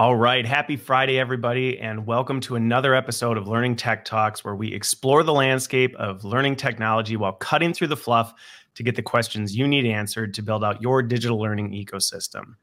All right. Happy Friday, everybody, and welcome to another episode of Learning Tech Talks, where we explore the landscape of learning technology while cutting through the fluff to get the questions you need answered to build out your digital learning ecosystem.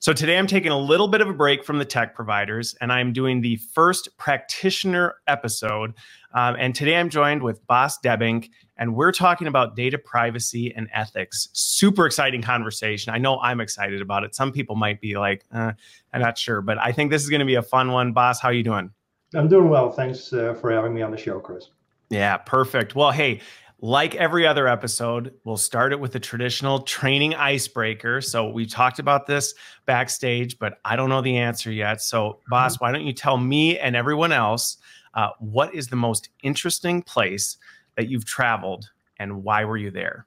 So, today I'm taking a little bit of a break from the tech providers, and I'm doing the first practitioner episode. Um, and today I'm joined with Bas Debbink, and we're talking about data privacy and ethics. Super exciting conversation. I know I'm excited about it. Some people might be like, uh, I'm not sure, but I think this is going to be a fun one. Bas, how are you doing? I'm doing well. Thanks uh, for having me on the show, Chris. Yeah, perfect. Well, hey, like every other episode, we'll start it with the traditional training icebreaker. So we talked about this backstage, but I don't know the answer yet. So, Bas, mm-hmm. why don't you tell me and everyone else uh, what is the most interesting place that you've traveled and why were you there?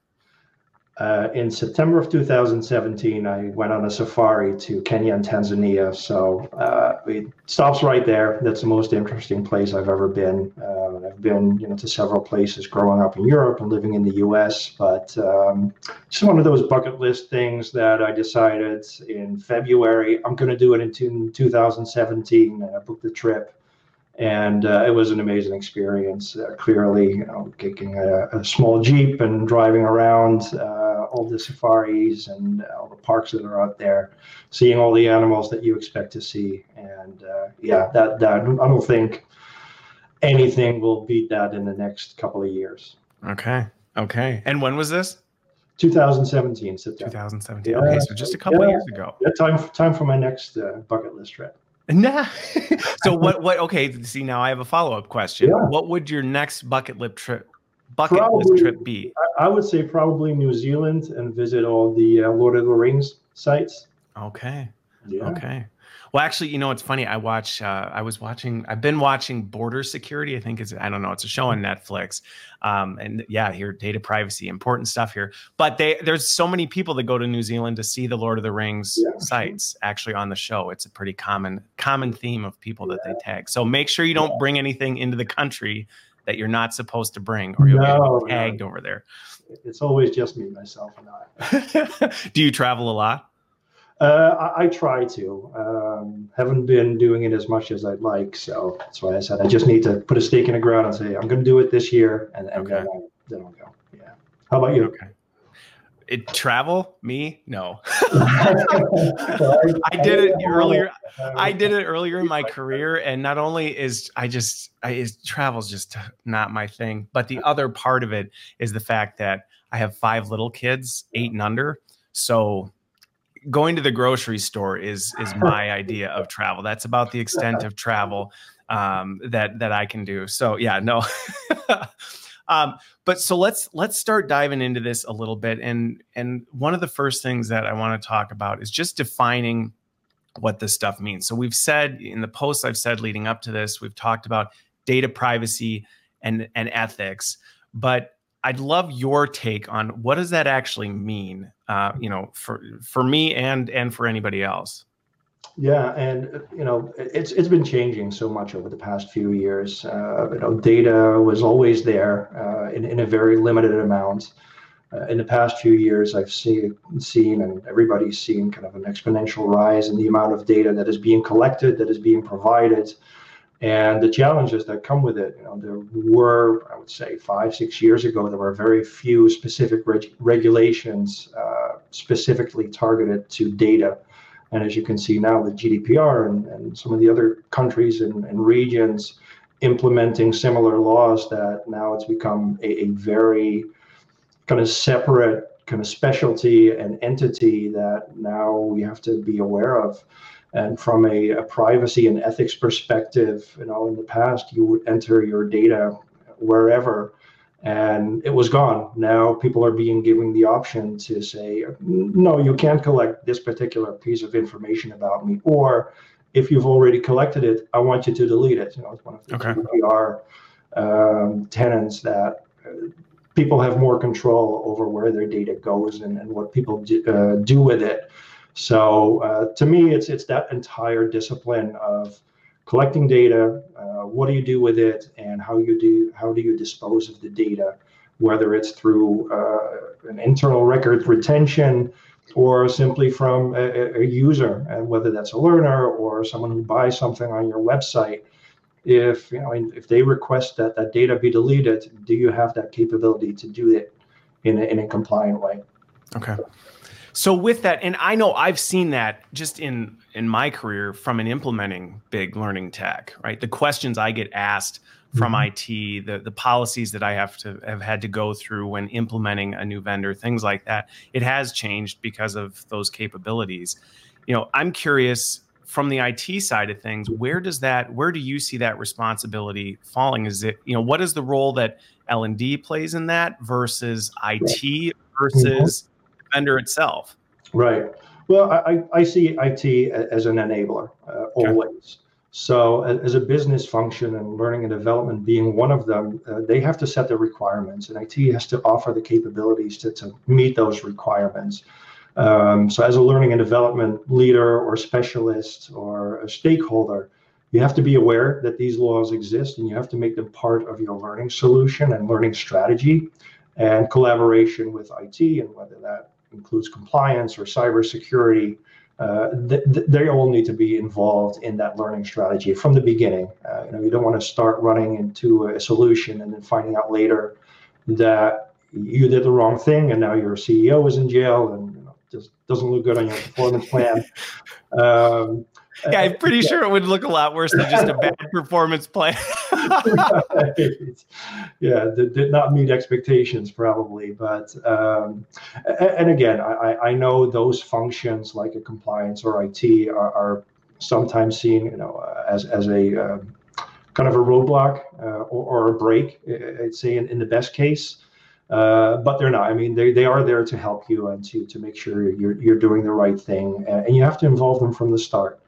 Uh, in September of 2017, I went on a safari to Kenya and Tanzania. So uh, it stops right there. That's the most interesting place I've ever been. Uh, I've been, you know, to several places growing up in Europe and living in the U.S. But um, just one of those bucket list things that I decided in February I'm going to do it in 2017. And I booked the trip and uh, it was an amazing experience. Uh, clearly, you know, taking a, a, small jeep and driving around uh, all the safaris and all the parks that are out there, seeing all the animals that you expect to see, and uh, yeah, that that I don't think anything will beat that in the next couple of years. Okay, okay. And when was this? 2017, September. 2017. Okay, so just a couple yeah, years ago. Yeah, time time for my next uh, bucket list trip. Nah. so what? What? Okay. See, now I have a follow up question. Yeah. What would your next bucket list trip? Bucket probably, list trip be? I would say probably New Zealand and visit all the uh, Lord of the Rings sites. Okay. Yeah. Okay. Well, actually, you know, it's funny. I watch. Uh, I was watching. I've been watching Border Security. I think it's. I don't know. It's a show on Netflix. Um, and yeah, here data privacy, important stuff here. But they there's so many people that go to New Zealand to see the Lord of the Rings yeah. sites. Actually, on the show, it's a pretty common common theme of people that they tag. So make sure you don't bring anything into the country that you're not supposed to bring, or you'll no, get tagged no. over there. It's always just me, myself, and I. Do you travel a lot? Uh, I, I, try to. Um, haven't been doing it as much as I'd like, so that's why I said I just need to put a stake in the ground and say I'm going to do it this year, and, and okay. then, I, then I'll go. Yeah. How about you? Okay. It, travel me no i did it earlier i did it earlier in my career and not only is i just I, is travel's just not my thing but the other part of it is the fact that i have five little kids eight and under so going to the grocery store is is my idea of travel. That's about the extent of travel um, that that I can do. So yeah, no. um, but so let's let's start diving into this a little bit. And and one of the first things that I want to talk about is just defining what this stuff means. So we've said in the posts I've said leading up to this, we've talked about data privacy and and ethics, but I'd love your take on what does that actually mean, uh, you know, for for me and and for anybody else. Yeah, and you know, it's it's been changing so much over the past few years. Uh, you know, data was always there uh, in in a very limited amount. Uh, in the past few years, I've seen seen and everybody's seen kind of an exponential rise in the amount of data that is being collected, that is being provided and the challenges that come with it. You know, there were, I would say, five, six years ago, there were very few specific reg- regulations uh, specifically targeted to data. And as you can see now, the GDPR and, and some of the other countries and, and regions implementing similar laws, that now it's become a, a very kind of separate kind of specialty and entity that now we have to be aware of. And from a, a, privacy and ethics perspective, you know, in the past, you would enter your data wherever and it was gone. Now people are being given the option to say, no, you can't collect this particular piece of information about me. Or if you've already collected it, I want you to delete it. You know, it's one of the okay. GDPR um, tenants that uh, people have more control over where their data goes and, and what people do, uh, do with it. So uh, to me, it's it's that entire discipline of collecting data. Uh, what do you do with it, and how you do how do you dispose of the data, whether it's through uh, an internal record retention or simply from a, a, user, and whether that's a learner or someone who buys something on your website. If you know, if they request that that data be deleted, do you have that capability to do it in a, in a compliant way? Okay. So with that, and I know I've seen that just in in my career from an implementing big learning tech, right? The questions I get asked from mm-hmm. IT, the the policies that I have to have had to go through when implementing a new vendor, things like that. It has changed because of those capabilities. You know, I'm curious from the IT side of things, where does that where do you see that responsibility falling? Is it, you know, what is the role that L&D plays in that versus IT versus mm-hmm. Vendor itself? Right. Well, I, I see IT as an enabler uh, always. So, as a business function and learning and development being one of them, uh, they have to set the requirements, and IT has to offer the capabilities to, to meet those requirements. Um, so, as a learning and development leader or specialist or a stakeholder, you have to be aware that these laws exist and you have to make them part of your learning solution and learning strategy and collaboration with IT, and whether that includes compliance or cybersecurity uh, th- th- they all need to be involved in that learning strategy from the beginning. Uh, you know, you don't want to start running into a solution and then finding out later that you did the wrong thing and now your CEO is in jail and you know, just doesn't look good on your performance plan. Um, yeah, I'm pretty sure it would look a lot worse than just a bad performance plan. yeah, did, did, not meet expectations probably, but um, and again, I, I know those functions like a compliance or IT are, are sometimes seen, you know, as as a um, kind of a roadblock uh, or, or, a break. I'd say in, in the best case. Uh, but they're not. I mean, they, they are there to help you and to, to make sure you're, you're doing the right thing. And you have to involve them from the start.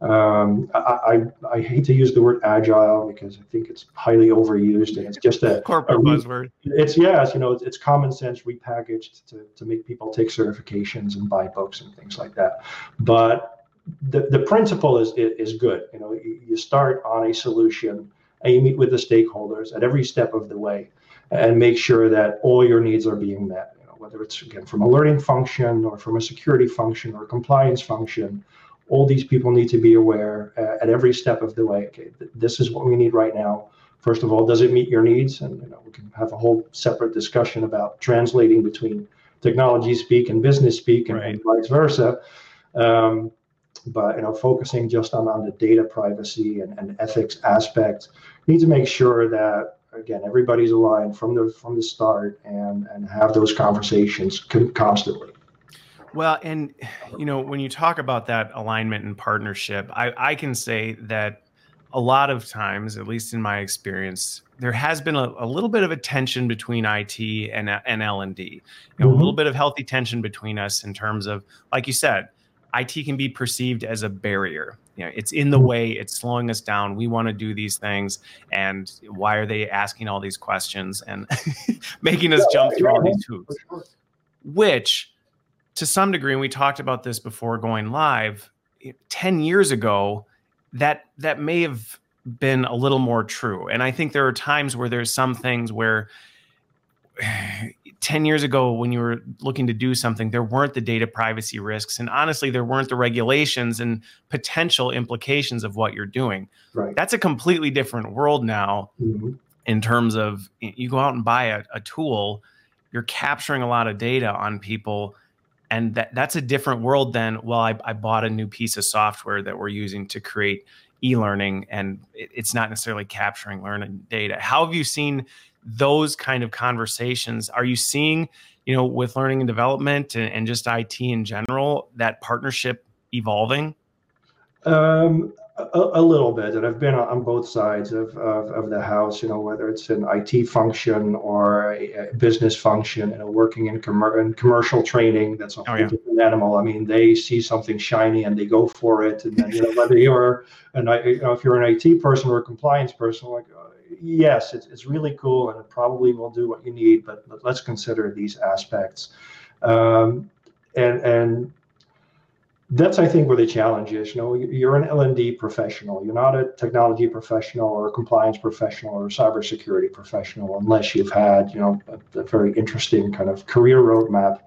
Um, I, I, I, hate to use the word agile because I think it's highly overused and it's just a corporate a, buzzword. It's yes, you know, it's, it's, common sense repackaged to, to make people take certifications and buy books and things like that. But the, the principle is, is good. You know, you, you start on a solution and you meet with the stakeholders at every step of the way and make sure that all your needs are being met. You know, whether it's again from a learning function or from a security function or a compliance function all these people need to be aware uh, at every step of the way. Okay, th- this is what we need right now. First of all, does it meet your needs? And you know, we can have a whole separate discussion about translating between technology speak and business speak, and, right. and vice versa. Um, but you know, focusing just on, on the data privacy and, and ethics aspect, need to make sure that again everybody's aligned from the from the start and and have those conversations con- constantly. Well, and you know, when you talk about that alignment and partnership, I, I can say that a lot of times, at least in my experience, there has been a, a little bit of a tension between IT and, and L and D. You know, mm-hmm. a little bit of healthy tension between us in terms of, like you said, IT can be perceived as a barrier. You know, it's in the mm-hmm. way, it's slowing us down. We want to do these things, and why are they asking all these questions and making us jump through all these hoops? Which to some degree, and we talked about this before going live, 10 years ago, that that may have been a little more true. And I think there are times where there's some things where 10 years ago when you were looking to do something there weren't the data privacy risks and honestly there weren't the regulations and potential implications of what you're doing right. that's a completely different world now mm-hmm. in terms of you go out and buy a, a tool you're capturing a lot of data on people and that that's a different world than well I, I bought a new piece of software that we're using to create e-learning and it, it's not necessarily capturing learning data. How have you seen those kind of conversations? Are you seeing you know with learning and development and, and just it in general that partnership evolving? Um, a, a, little bit, and I've been on both sides of, of, of, the house. You know, whether it's an IT function or a, a business function, you know, working in, com- in commercial training, that's a oh, whole yeah. different animal. I mean, they see something shiny and they go for it. And then, you know, whether you're an, I you know, if you're an IT person or a compliance person, like, uh, yes, it's, it's really cool and it probably will do what you need, but, but let's consider these aspects. Um, and and that's I think where the challenge is. You know, you're an L and D professional. You're not a technology professional or a compliance professional or a cybersecurity professional, unless you've had you know a, a very interesting kind of career roadmap.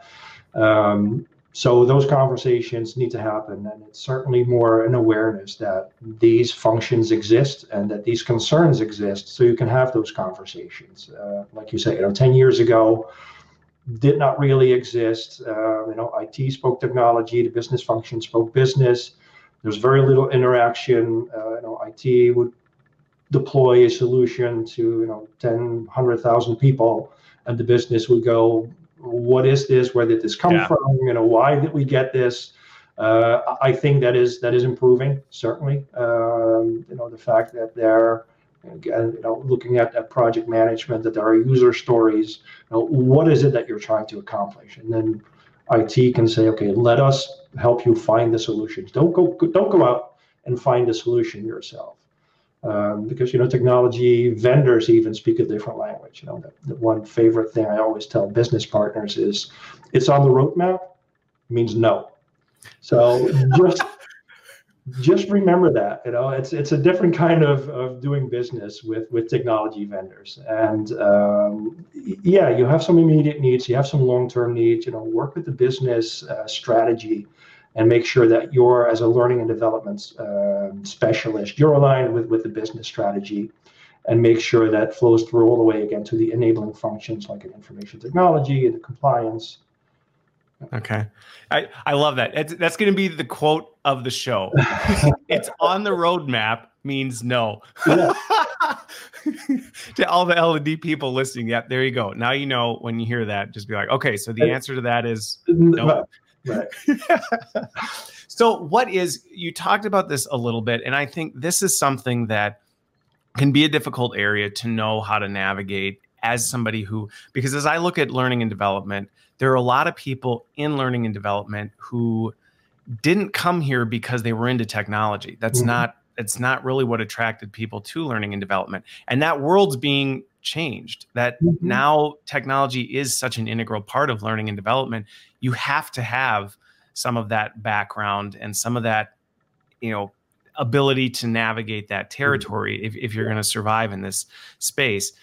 Um, so those conversations need to happen, and it's certainly more an awareness that these functions exist and that these concerns exist, so you can have those conversations. Uh, like you say, you know, ten years ago, did not really exist. Uh, you know, IT spoke technology, the business function spoke business. There's very little interaction. Uh, you know, IT would deploy a solution to you know 10, 100,000 people, and the business would go, what is this? Where did this come yeah. from? You know, why did we get this? Uh, I think that is that is improving certainly. Um, you know, the fact that they're again, you know, looking at, at project management, that there are user stories. You know, what is it that you're trying to accomplish? And then IT can say, okay, let us help you find the solutions. Don't go don't go out and find the solution yourself um, because you know technology vendors even speak a different language. You know, the, the, one favorite thing I always tell business partners is, "It's on the roadmap," means no. So just just remember that. You know, it's it's a different kind of, of doing business with with technology vendors, and um, yeah, you have some immediate needs, you have some long term needs. You know, work with the business uh, strategy and make sure that you're as a learning and development um, specialist you're aligned with with the business strategy and make sure that flows through all the way again to the enabling functions like an information technology and the compliance okay. I i love that. It's, that's going to be the quote of the show. It's on the roadmap means no. To all the L&D people listening yeah, there you go. Now you know when you hear that just be like okay so the answer to that is no. Right. so, what is, you talked about this a little bit, and I think this is something that can be a difficult area to know how to navigate as somebody who, because as I look at learning and development, there are a lot of people in learning and development who didn't come here because they were into technology. That's mm-hmm. not it's not really what attracted people to learning and development. And that world's being changed that mm-hmm. now technology is such an integral part of learning and development you have to have some of that background and some of that you know ability to navigate that mm-hmm. territory mm-hmm. if, if you're going to survive in this space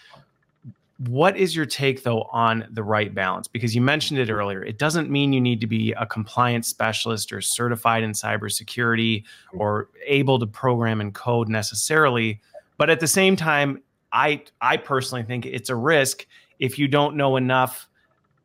what is your take though on the right balance because you mentioned it earlier it doesn't mean you need to be a compliance specialist or certified in cybersecurity or able to program and code necessarily but at the same time I I personally think it's a risk if you don't know enough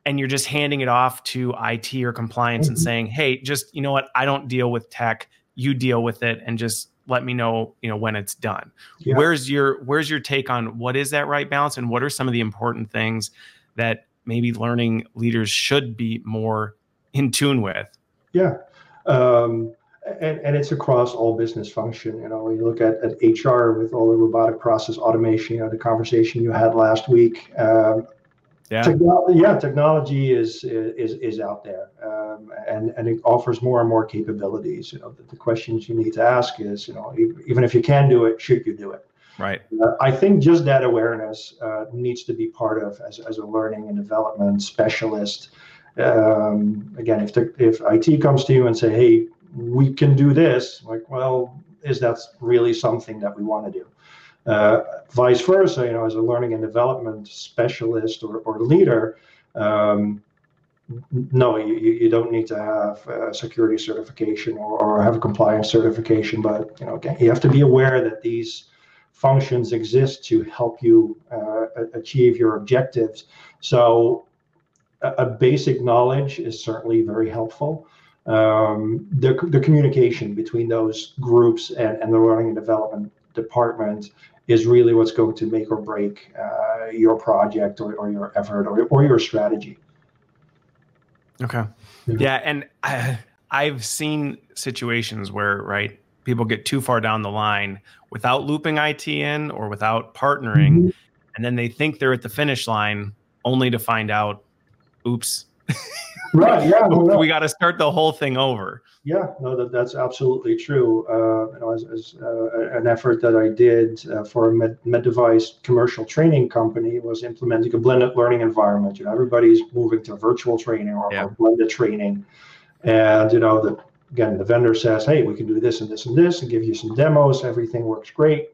and you're just handing it off to IT or compliance mm-hmm. and saying, "Hey, just you know what? I don't deal with tech. You deal with it and just let me know, you know, when it's done." Yeah. Where's your where's your take on what is that right balance and what are some of the important things that maybe learning leaders should be more in tune with? Yeah. Um, and, and it's across all business function. You know, you look at, at HR with all the robotic process automation, you know, the conversation you had last week. Um, yeah. Technology, yeah, technology is is is out there, um, and and it offers more and more capabilities. You know, the, the, questions you need to ask is, you know, even if you can do it, should you do it? Right. Uh, I think just that awareness uh, needs to be part of as as a learning and development specialist. Um, again, if the, if IT comes to you and say, "Hey, we can do this like well is that really something that we want to do uh, vice versa you know as a learning and development specialist or, or leader um, no you, you don't need to have a security certification or, or have a compliance certification but you know again you have to be aware that these functions exist to help you uh, achieve your objectives. So a, a basic knowledge is certainly very helpful. Um, the, the communication between those groups and, and the learning and development department is really what's going to make or break uh, your project or, or your effort or, or your strategy. Okay. Yeah. yeah and I, I've seen situations where, right, people get too far down the line without looping IT in or without partnering. Mm-hmm. And then they think they're at the finish line only to find out, oops, right. Yeah. No. We got to start the whole thing over. Yeah. No, that, that's absolutely true. Uh, you know, as, as uh, an effort that I did uh, for a med, med device commercial training company was implementing a blended learning environment. You know, everybody's moving to virtual training or, yeah. or blended training, and you know, the again, the vendor says, "Hey, we can do this and this and this, and give you some demos. Everything works great."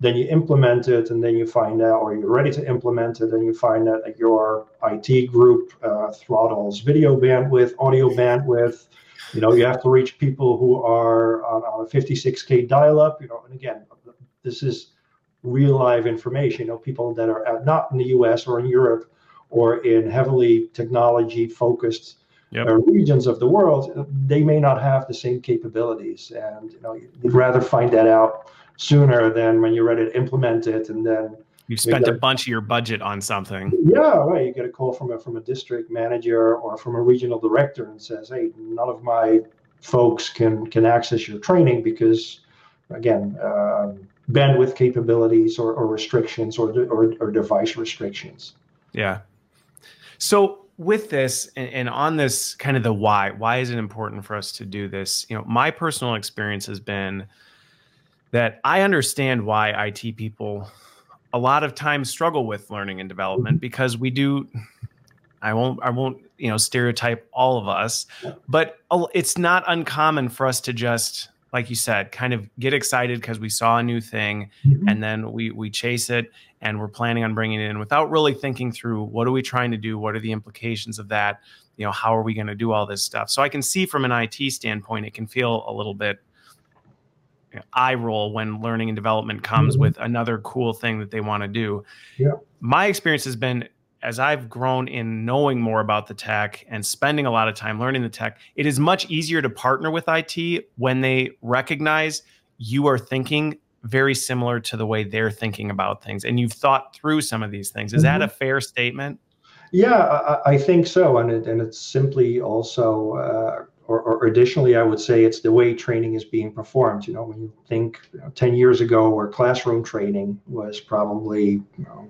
Then you implement it and then you find out or you're ready to implement it and you find out that your it group uh, throttles video bandwidth audio bandwidth you know you have to reach people who are on, on a 56k dial-up you know and again this is real live information you know people that are not in the us or in europe or in heavily technology focused yep. uh, regions of the world they may not have the same capabilities and you know you'd rather find that out sooner than when you're ready to implement it and then you spent a bunch of your budget on something. Yeah right. You get a call from a from a district manager or from a regional director and says hey none of my folks can can access your training because again uh, bandwidth capabilities or, or restrictions or, or, or device restrictions. Yeah. So with this and, and, on this kind of the why why is it important for us to do this? You know my personal experience has been that I understand why IT people a lot of times struggle with learning and development mm-hmm. because we do I won't I won't you know stereotype all of us but it's not uncommon for us to just like you said kind of get excited because we saw a new thing mm-hmm. and then we we chase it and we're planning on bringing it in without really thinking through what are we trying to do what are the implications of that you know how are we going to do all this stuff so i can see from an it standpoint it can feel a little bit eye roll when learning and development comes mm-hmm. with another cool thing that they want to do. Yeah. My experience has been as I've grown in knowing more about the tech and spending a lot of time learning the tech, it is much easier to partner with IT when they recognize you are thinking very similar to the way they're thinking about things and you've thought through some of these things. Is mm-hmm. that a fair statement? Yeah, I, I, think so. And, it, and it's simply also uh, or, or, additionally, I would say it's the way training is being performed. You know, when you think you know, 10 years ago where classroom training was probably you know,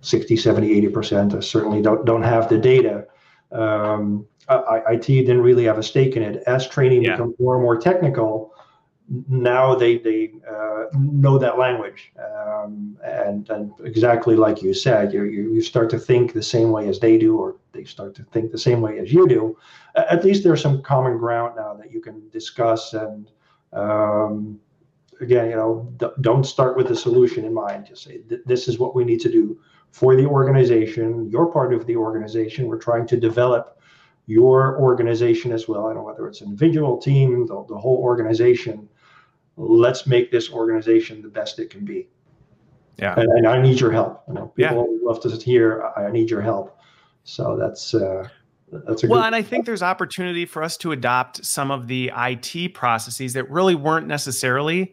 60, 70, 80%, I certainly don't, don't have the data. Um, I, IT didn't really have a stake in it. As training yeah. becomes more and more technical, now they they uh, know that language, um, and and exactly like you said, you, you start to think the same way as they do, or they start to think the same way as you do. At least there's some common ground now that you can discuss, and um, again, you know, don't start with the solution in mind. Just say this is what we need to do for the organization. You're part of the organization. We're trying to develop your organization as well. I don't know whether it's an individual team, the, the whole organization let's make this organization the best it can be. Yeah. And, and I need your help. You know, people yeah. love to hear, I need your help. So that's, uh, that's a well, and I think there's opportunity for us to adopt some of the IT processes that really weren't necessarily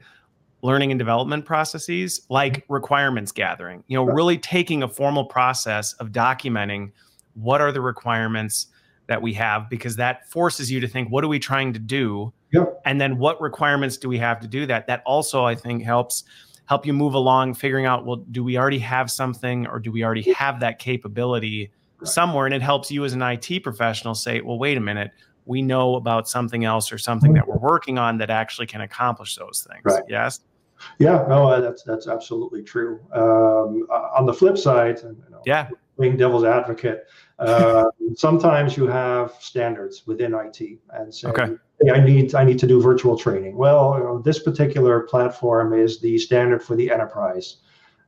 learning and development processes, like requirements gathering. You know, right. really taking a formal process of documenting what are the requirements that we have, because that forces you to think, what are we trying to do? Yep. And then what requirements do we have to do that? That also, I think, helps help you move along, figuring out, well, do we already have something or do we already have that capability right. somewhere? And it helps you as an IT professional say, well, wait a minute, we know about something else or something that we're working on that actually can accomplish those things. Right. Yes. Yeah, no, uh, that's that's absolutely true. Um, on the flip side, you know, yeah, being devil's advocate, uh, sometimes you have standards within IT and say, okay. hey, I need I need to do virtual training. Well, you know, this particular platform is the standard for the enterprise,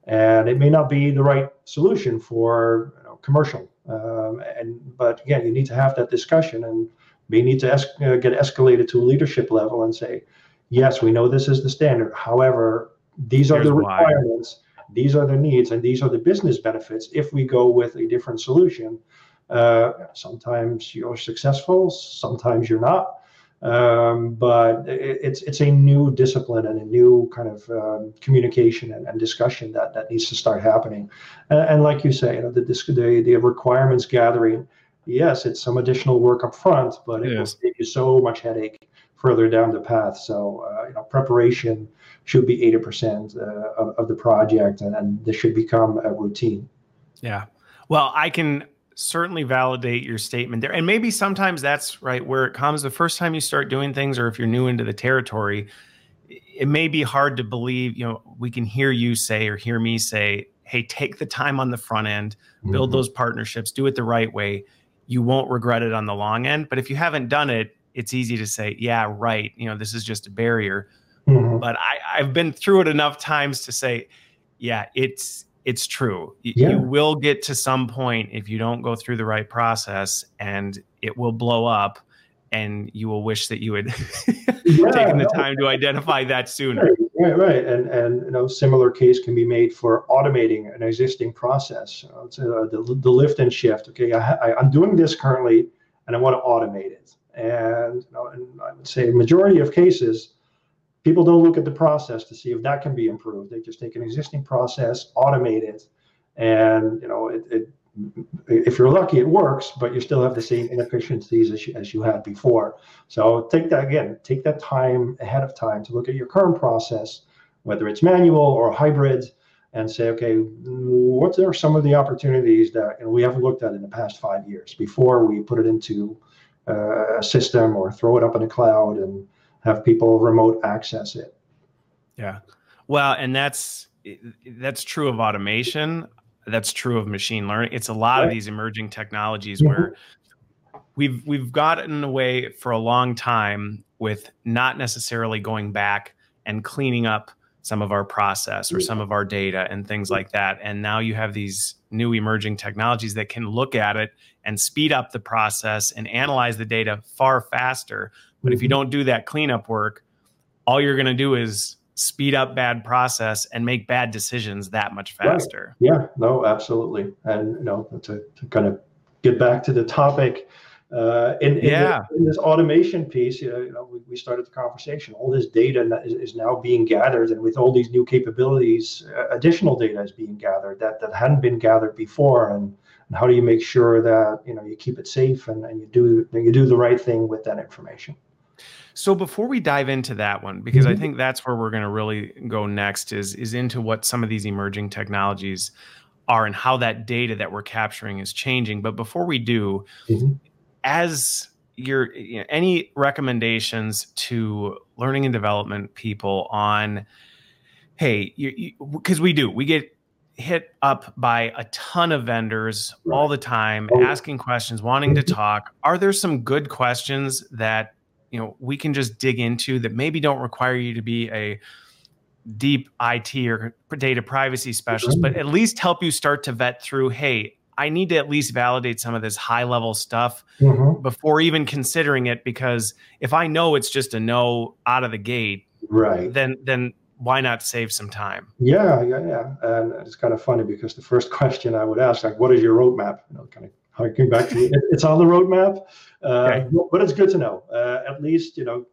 and it may not be the right solution for you know, commercial. Um, and but again, you need to have that discussion, and may need to es- uh, get escalated to a leadership level and say, yes, we know this is the standard. However, these Here's are the requirements. Why these are the needs and these are the business benefits if we go with a different solution uh, sometimes you're successful, sometimes you're not. Um, but it, it's it's a new discipline and a new kind of um, communication and, and, discussion that that needs to start happening. And, and like you say, you know, the, the the requirements gathering. Yes, it's some additional work up front, but it yes. will save you so much headache further down the path. So, uh, you know, preparation should be 80% uh, of, of the project, and, and this should become a routine. Yeah. Well, I can certainly validate your statement there. And maybe sometimes that's right where it comes the first time you start doing things, or if you're new into the territory, it may be hard to believe, you know, we can hear you say or hear me say, hey, take the time on the front end, build mm-hmm. those partnerships, do it the right way. You won't regret it on the long end. But if you haven't done it, it's easy to say, yeah, right. You know, this is just a barrier. Mm-hmm. But I, I've been through it enough times to say, yeah, it's it's true. Yeah. You will get to some point if you don't go through the right process and it will blow up and you will wish that you had yeah, taken the time to identify that sooner. Right, right, right. And and you know, similar case can be made for automating an existing process. Uh, the, the lift and shift. Okay, I, I, am doing this currently, and I want to automate it. And, you know, and I would say majority of cases, people don't look at the process to see if that can be improved. They just take an existing process, automate it, and you know, it, it if you're lucky, it works, but you still have the same inefficiencies as you, as you had before. So take that again, take that time ahead of time to look at your current process, whether it's manual or hybrid, and say, okay, what are some of the opportunities that you know, we haven't looked at in the past five years before we put it into a system or throw it up in the cloud and have people remote access it. Yeah. Well, and that's that's true of automation. That's true of machine learning. It's a lot right. of these emerging technologies mm-hmm. where we've we've gotten away for a long time with not necessarily going back and cleaning up some of our process or some of our data and things like that. And now you have these new emerging technologies that can look at it and speed up the process and analyze the data far faster. But if you mm-hmm. don't do that cleanup work, all you're going to do is speed up bad process and make bad decisions that much faster. Right. Yeah, no, absolutely. And you know, to, to kind of get back to the topic, uh, in, in, yeah. the, in, this automation piece, you know, you know we, we, started the conversation. All this data is, is, now being gathered, and with all these new capabilities, uh, additional data is being gathered that, that hadn't been gathered before. And, and, how do you make sure that you know you keep it safe and, and you do you do the right thing with that information? So before we dive into that one, because mm-hmm. I think that's where we're going to really go next, is is into what some of these emerging technologies are and how that data that we're capturing is changing. But before we do, mm-hmm as your you know, any recommendations to learning and development people on hey because we do we get hit up by a ton of vendors all the time oh. asking questions wanting to talk. Are there some good questions that you know we can just dig into that maybe don't require you to be a deep IT or data privacy specialist, but at least help you start to vet through, hey, I need to at least validate some of this high level stuff mm-hmm. before even considering it because if I know it's just a no out of the gate, right? Then then why not save some time? Yeah, yeah, yeah. And it's kind of funny because the first question I would ask, like, what is your roadmap? You know, kind of harking back to it, it's on the roadmap, uh, okay. but it's good to know. Uh, at least you know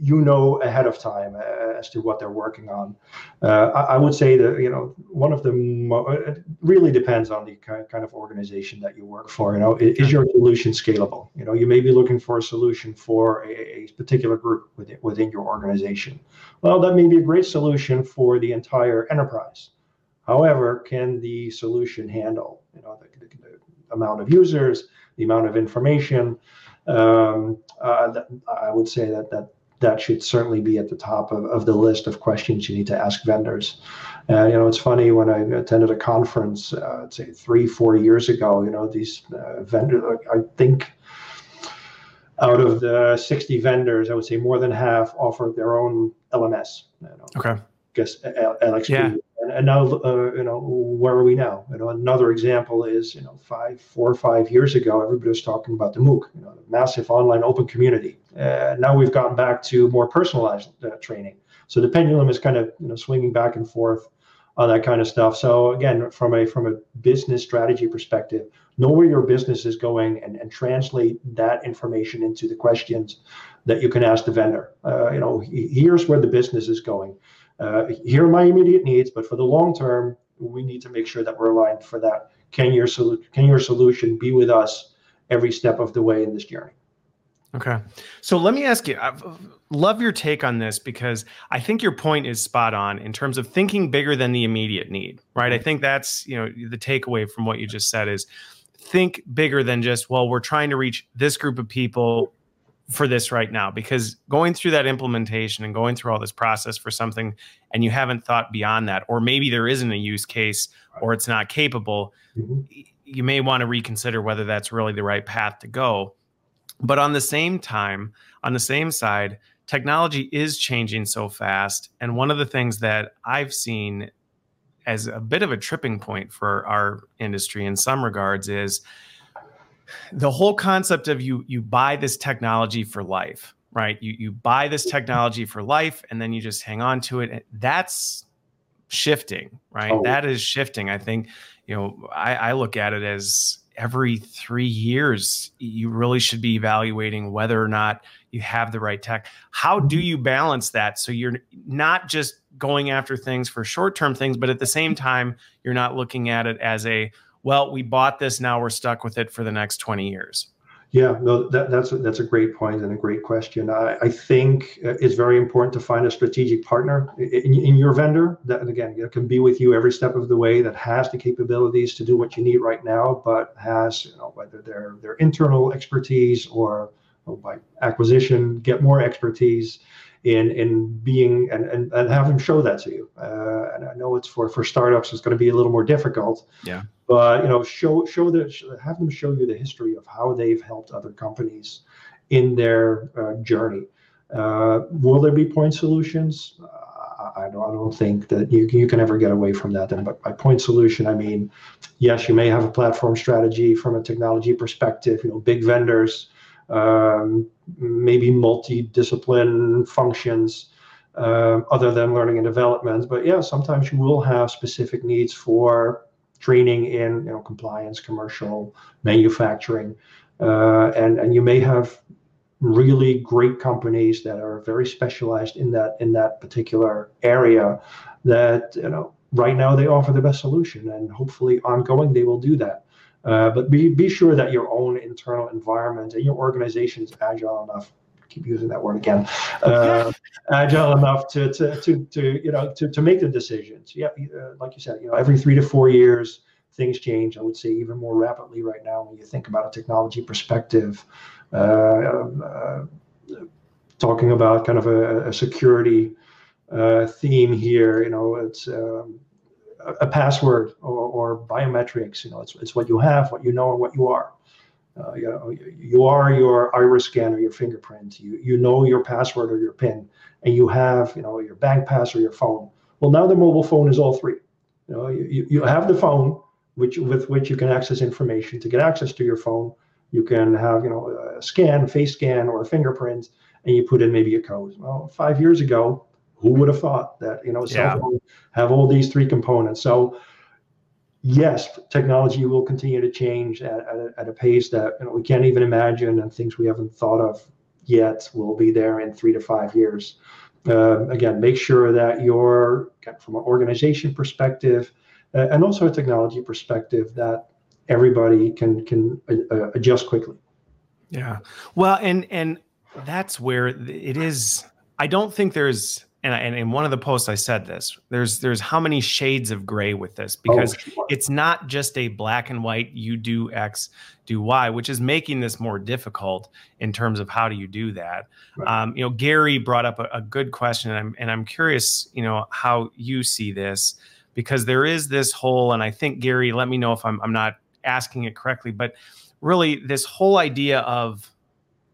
you know ahead of time uh, as to what they're working on. Uh, I, I, would say that you know one of the mo- it really depends on the kind of organization that you work for. You know, is your solution scalable? You know, you may be looking for a solution for a, a particular group within, within your organization. Well, that may be a great solution for the entire enterprise. However, can the solution handle you know the, the, the amount of users, the amount of information? Um, uh, I would say that that that should certainly be at the top of, of the list of questions you need to ask vendors. And, uh, you know, it's funny when I attended a conference, uh, say three, four years ago, you know, these uh, vendors, I think out of the 60 vendors, I would say more than half offered their own LMS. You know, okay. Guess LXP. Yeah. And, now, uh, you know, where are we now? You know, another example is, you know, five, four or five years ago, everybody was talking about the MOOC, you know, the massive online open community. Uh, now we've gotten back to more personalized uh, training. So the pendulum is kind of, you know, swinging back and forth on that kind of stuff. So again, from a from a business strategy perspective, know where your business is going and, and translate that information into the questions that you can ask the vendor. Uh, you know, here's where the business is going uh, here are my immediate needs, but for the long term, we need to make sure that we're aligned for that. Can your, sol- can your solution be with us every step of the way in this journey? Okay. So let me ask you, I love your take on this because I think your point is spot on in terms of thinking bigger than the immediate need, right? I think that's, you know, the takeaway from what you just said is think bigger than just, well, we're trying to reach this group of people for this right now because going through that implementation and going through all this process for something and you haven't thought beyond that or maybe there isn't a use case or it's not capable mm-hmm. you may want to reconsider whether that's really the right path to go but on the same time on the same side technology is changing so fast and one of the things that i've seen as a bit of a tripping point for our industry in some regards is the whole concept of you you buy this technology for life right? You you buy this technology for life and then you just hang on to it that's shifting right? Oh. that is shifting. I think you know I, I look at it as every three years you really should be evaluating whether or not you have the right tech. How do mm-hmm. you balance that so you're not just going after things for short-term things but at the same time you're not looking at it as a well, we bought this, now we're stuck with it for the next 20 years? Yeah, no, that, that's a, that's a great point and a great question. I, I think uh, it's very important to find a strategic partner in, in your vendor that, again, can be with you every step of the way, that has the capabilities to do what you need right now, but has, you know, whether their their internal expertise or, or by acquisition, get more expertise in in being and, and, and have them show that to you. Uh, and I know it's for for startups, it's going to be a little more difficult. Yeah. But you know, show show the have them show you the history of how they've helped other companies in their uh, journey. Uh, will there be point solutions? I don't, I don't think that you, you can ever get away from that. And but by point solution, I mean, yes, you may have a platform strategy from a technology perspective. You know, big vendors um, maybe multi-discipline functions uh, other than learning and development. But yeah, sometimes you will have specific needs for training in you know compliance, commercial, manufacturing, uh, and and you may have really great companies that are very specialized in that in that particular area that you know right now they offer the best solution. And hopefully ongoing they will do that uh, but be, be sure that your own internal environment and your organization is agile enough keep using that word again uh, agile enough to, to, to, to, you know to, to make the decisions. Yeah uh, like you said you know every three to four years things change i would say even more rapidly right now when you think about a technology perspective uh, uh, talking about kind of a, a security theme here you know it's um, a password or, or biometrics. You know, it's, it's what you have, what you know, and what you are. Uh, you, know, you are your iris scan or your fingerprint. You you know your password or your PIN, and you have you know your bank pass or your phone. Well, now the mobile phone is all three. You know, you, you have the phone which with which you can access information. To get access to your phone, you can have you know a scan, face scan, or a fingerprint, and you put in maybe a code. Well, five years ago, who would have thought that you know cell yeah. phone have all these three components? So yes, technology will continue to change at, at, a, at a pace that you know, we can't even imagine, and things we haven't thought of yet will be there in three to five years. Uh, again, make sure that you're from an organization perspective uh, and also a technology perspective that everybody can can uh, adjust quickly. Yeah, well, and and that's where it is. I don't think there's and, and in one of the posts I said this. There's there's how many shades of gray with this oh, because oh, sure. it's not just a black and white. You do X, do Y, which is making this more difficult in terms of how do you do that. Right. Um, you know, Gary brought up a, a good question, and I'm and I'm curious, you know, how you see this because there is this whole, and I think Gary, let me know if I'm I'm not asking it correctly, but really this whole idea of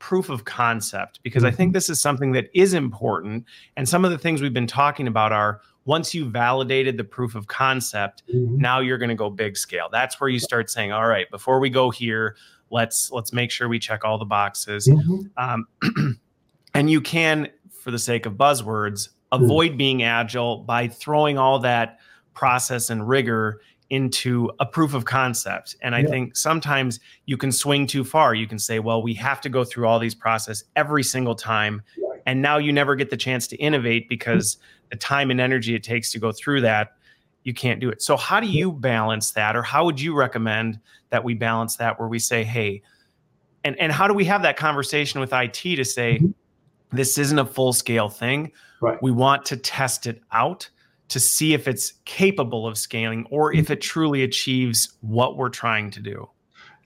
proof of concept because mm-hmm. I think this is something that is important. And some of the things we've been talking about are once you validated the proof of concept, mm-hmm. now you're going to go big scale. That's where you start saying, all right, before we go here, let's let's make sure we check all the boxes. Mm-hmm. Um, and you can, for the sake of buzzwords, mm. avoid being agile by throwing all that process and rigor into a proof of concept. And I yeah. think sometimes you can swing too far. You can say, well, we have to go through all these process every single time. Right. And now you never get the chance to innovate because the time and energy it takes to go through that, you can't do it. So how do you balance that? Or how would you recommend that we balance that where we say, hey, and, and how do we have that conversation with IT to say, mm-hmm. this isn't a full scale thing. Right. We want to test it out to see if it's capable of scaling or if it truly achieves what we're trying to do.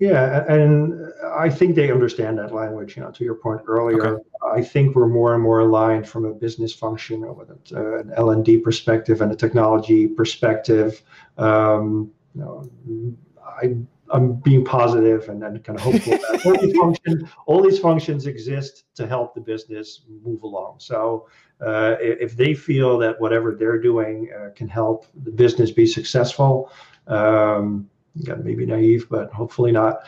Yeah, and I think they understand that language. You know, to your point earlier, okay. I think we're more and more aligned from a business function, with an L and D perspective and a technology perspective. Um, you know, I I'm being positive and, and kind of hopeful that all these, function, all these functions exist to help the business move along. So uh, if they feel that whatever they're doing uh, can help the business be successful, um, again, maybe naive, but hopefully not,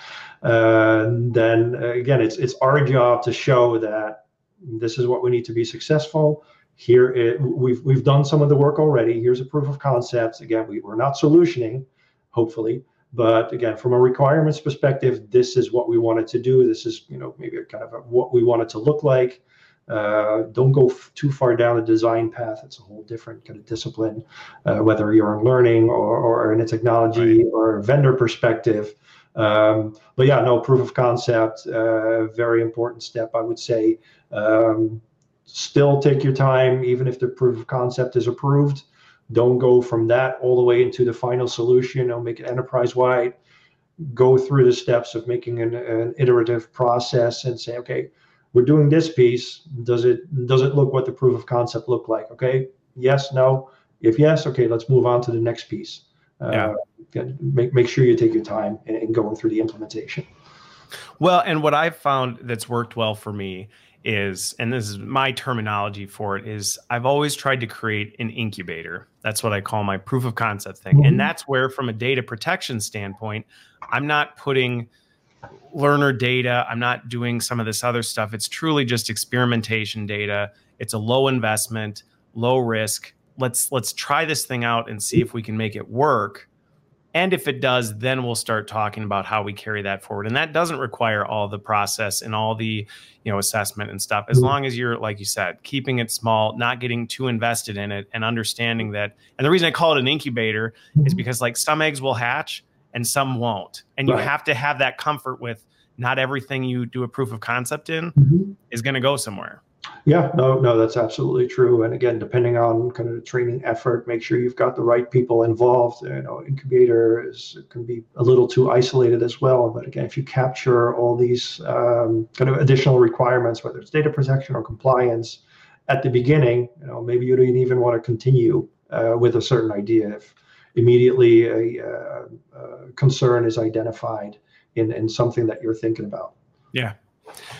uh, then uh, again, it's it's our job to show that this is what we need to be successful. Here, it, we've we've done some of the work already. Here's a proof of concept. Again, we, we're not solutioning, hopefully, but again, from a requirements perspective, this is what we wanted to do. This is, you know, maybe kind of a, what we wanted to look like. Uh, don't go f- too far down the design path. It's a whole different kind of discipline, uh, whether you're in learning or, or in a technology right. or a vendor perspective. Um, but yeah, no proof of concept, uh, very important step, I would say. Um, still take your time, even if the proof of concept is approved. Don't go from that all the way into the final solution or make it enterprise wide. Go through the steps of making an, an iterative process and say, okay, we're doing this piece. Does it does it look what the proof of concept look like? Okay, yes, no. If yes, okay, let's move on to the next piece. Uh, yeah. Make make sure you take your time in, in going through the implementation. Well, and what I've found that's worked well for me is, and this is my terminology for it, is I've always tried to create an incubator. That's what I call my proof of concept thing. Mm-hmm. And that's where, from a data protection standpoint, I'm not putting learner data. I'm not doing some of this other stuff. It's truly just experimentation data. It's a low investment, low risk. Let's let's try this thing out and see if we can make it work. And if it does, then we'll start talking about how we carry that forward. And that doesn't require all the process and all the, you know, assessment and stuff. As long as you're, like you said, keeping it small, not getting too invested in it, and understanding that. And the reason I call it an incubator is mm-hmm. because like some eggs will hatch and some won't. And you right. have to have that comfort with not everything you do a proof of concept in mm-hmm. is going to go somewhere. Yeah, no, no, that's absolutely true. And again, depending on kind of the training effort, make sure you've got the right people involved. You know, incubator is can be a little too isolated as well. But again, if you capture all these um, kind of additional requirements, whether it's data protection or compliance, at the beginning, you know, maybe you don't even want to continue uh, with a certain idea. If immediately a, uh, a concern is identified in, in something that you're thinking about. Yeah.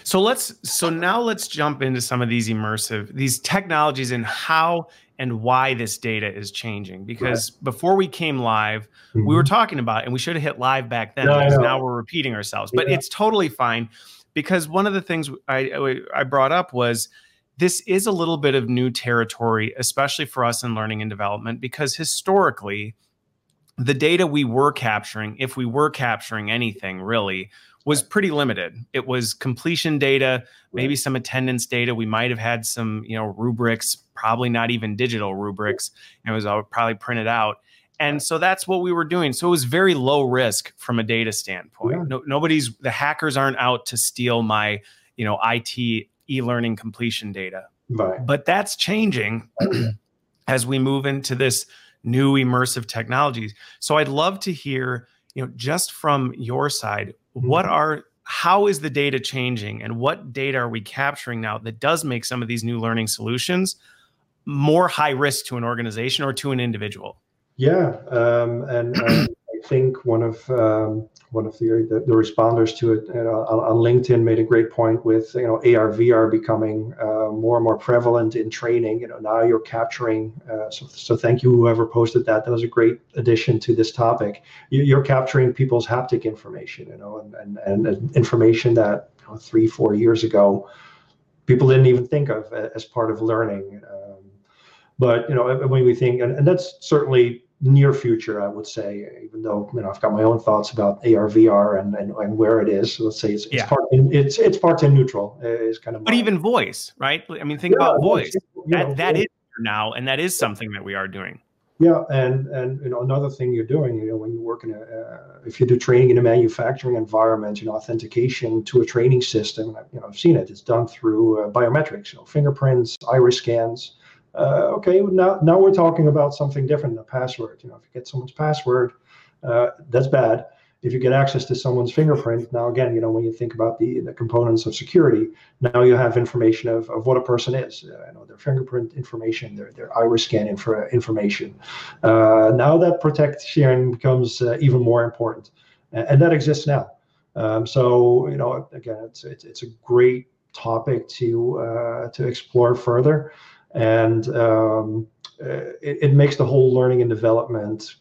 So let's so now let's jump into some of these immersive these technologies and how and why this data is changing because right. before we came live mm-hmm. we were talking about it and we should have hit live back then no, because now we're repeating ourselves but yeah. it's totally fine because one of the things I I brought up was this is a little bit of new territory especially for us in learning and development because historically the data we were capturing, if we were capturing anything really, was pretty limited. It was completion data, maybe some attendance data. We might have had some, you know, rubrics, probably not even digital rubrics. It was all probably printed out. And so that's what we were doing. So it was very low risk from a data standpoint. Yeah. No, nobody's the hackers aren't out to steal my, you know, IT e-learning completion data. Right. But that's changing as we move into this new immersive technologies. So I'd love to hear, you know, just from your side, what mm-hmm. are how is the data changing and what data are we capturing now that does make some of these new learning solutions more high risk to an organization or to an individual? Yeah, um, and, and I think one of um, one of the, the, the responders to it you know, on, on, LinkedIn made a great point with you know AR VR becoming uh, more and more prevalent in training. You know now you're capturing. Uh, so so thank you whoever posted that. That was a great addition to this topic. You, are capturing people's haptic information. You know and and, and information that you know, three four years ago people didn't even think of as part of learning. Um, but you know when we think and, and that's certainly near future, I would say, even though you know I've got my own thoughts about AR, VR, and and, and where it is. So let's say it's, yeah. it's part it's it's part in neutral is kind of. But even voice, right? I mean, think yeah, about voice. That know, that is now, and that is something that we are doing. Yeah, and and you know another thing you're doing, you know, when you work in a, uh, if you do training in a manufacturing environment, you know, authentication to a training system, you know, I've seen it. It's done through uh, biometrics, you know, fingerprints, iris scans uh, okay, now now we're talking about something different than a password. You know, if you get someone's password, uh, that's bad. If you get access to someone's fingerprint, now again, you know, when you think about the, the components of security, now you have information of, of what a person is. Uh, you know, their fingerprint information, their, their iris scan infra, information. Uh, now that protection becomes uh, even more important. and, and that exists now. Um, so you know, again, it's it's, it's a great topic to uh, to explore further, and um, it, it, makes the whole learning and development,